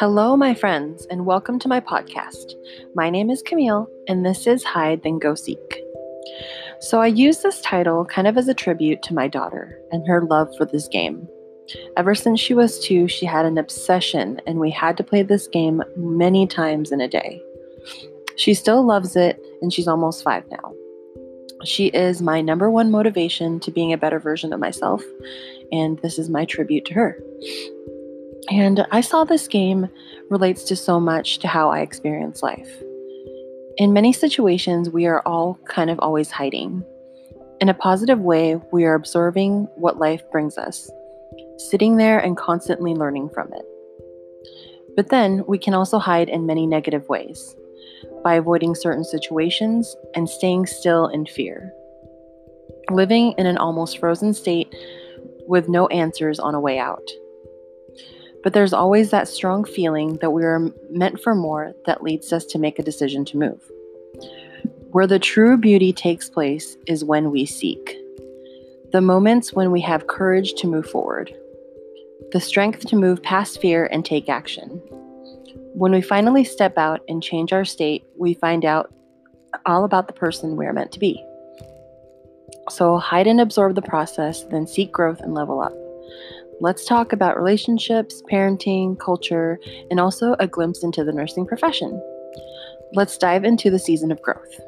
Hello, my friends, and welcome to my podcast. My name is Camille, and this is Hide Then Go Seek. So, I use this title kind of as a tribute to my daughter and her love for this game. Ever since she was two, she had an obsession, and we had to play this game many times in a day. She still loves it, and she's almost five now. She is my number one motivation to being a better version of myself, and this is my tribute to her. And I saw this game relates to so much to how I experience life. In many situations, we are all kind of always hiding. In a positive way, we are observing what life brings us, sitting there and constantly learning from it. But then we can also hide in many negative ways by avoiding certain situations and staying still in fear. Living in an almost frozen state with no answers on a way out. But there's always that strong feeling that we are meant for more that leads us to make a decision to move. Where the true beauty takes place is when we seek. The moments when we have courage to move forward, the strength to move past fear and take action. When we finally step out and change our state, we find out all about the person we are meant to be. So hide and absorb the process, then seek growth and level up. Let's talk about relationships, parenting, culture, and also a glimpse into the nursing profession. Let's dive into the season of growth.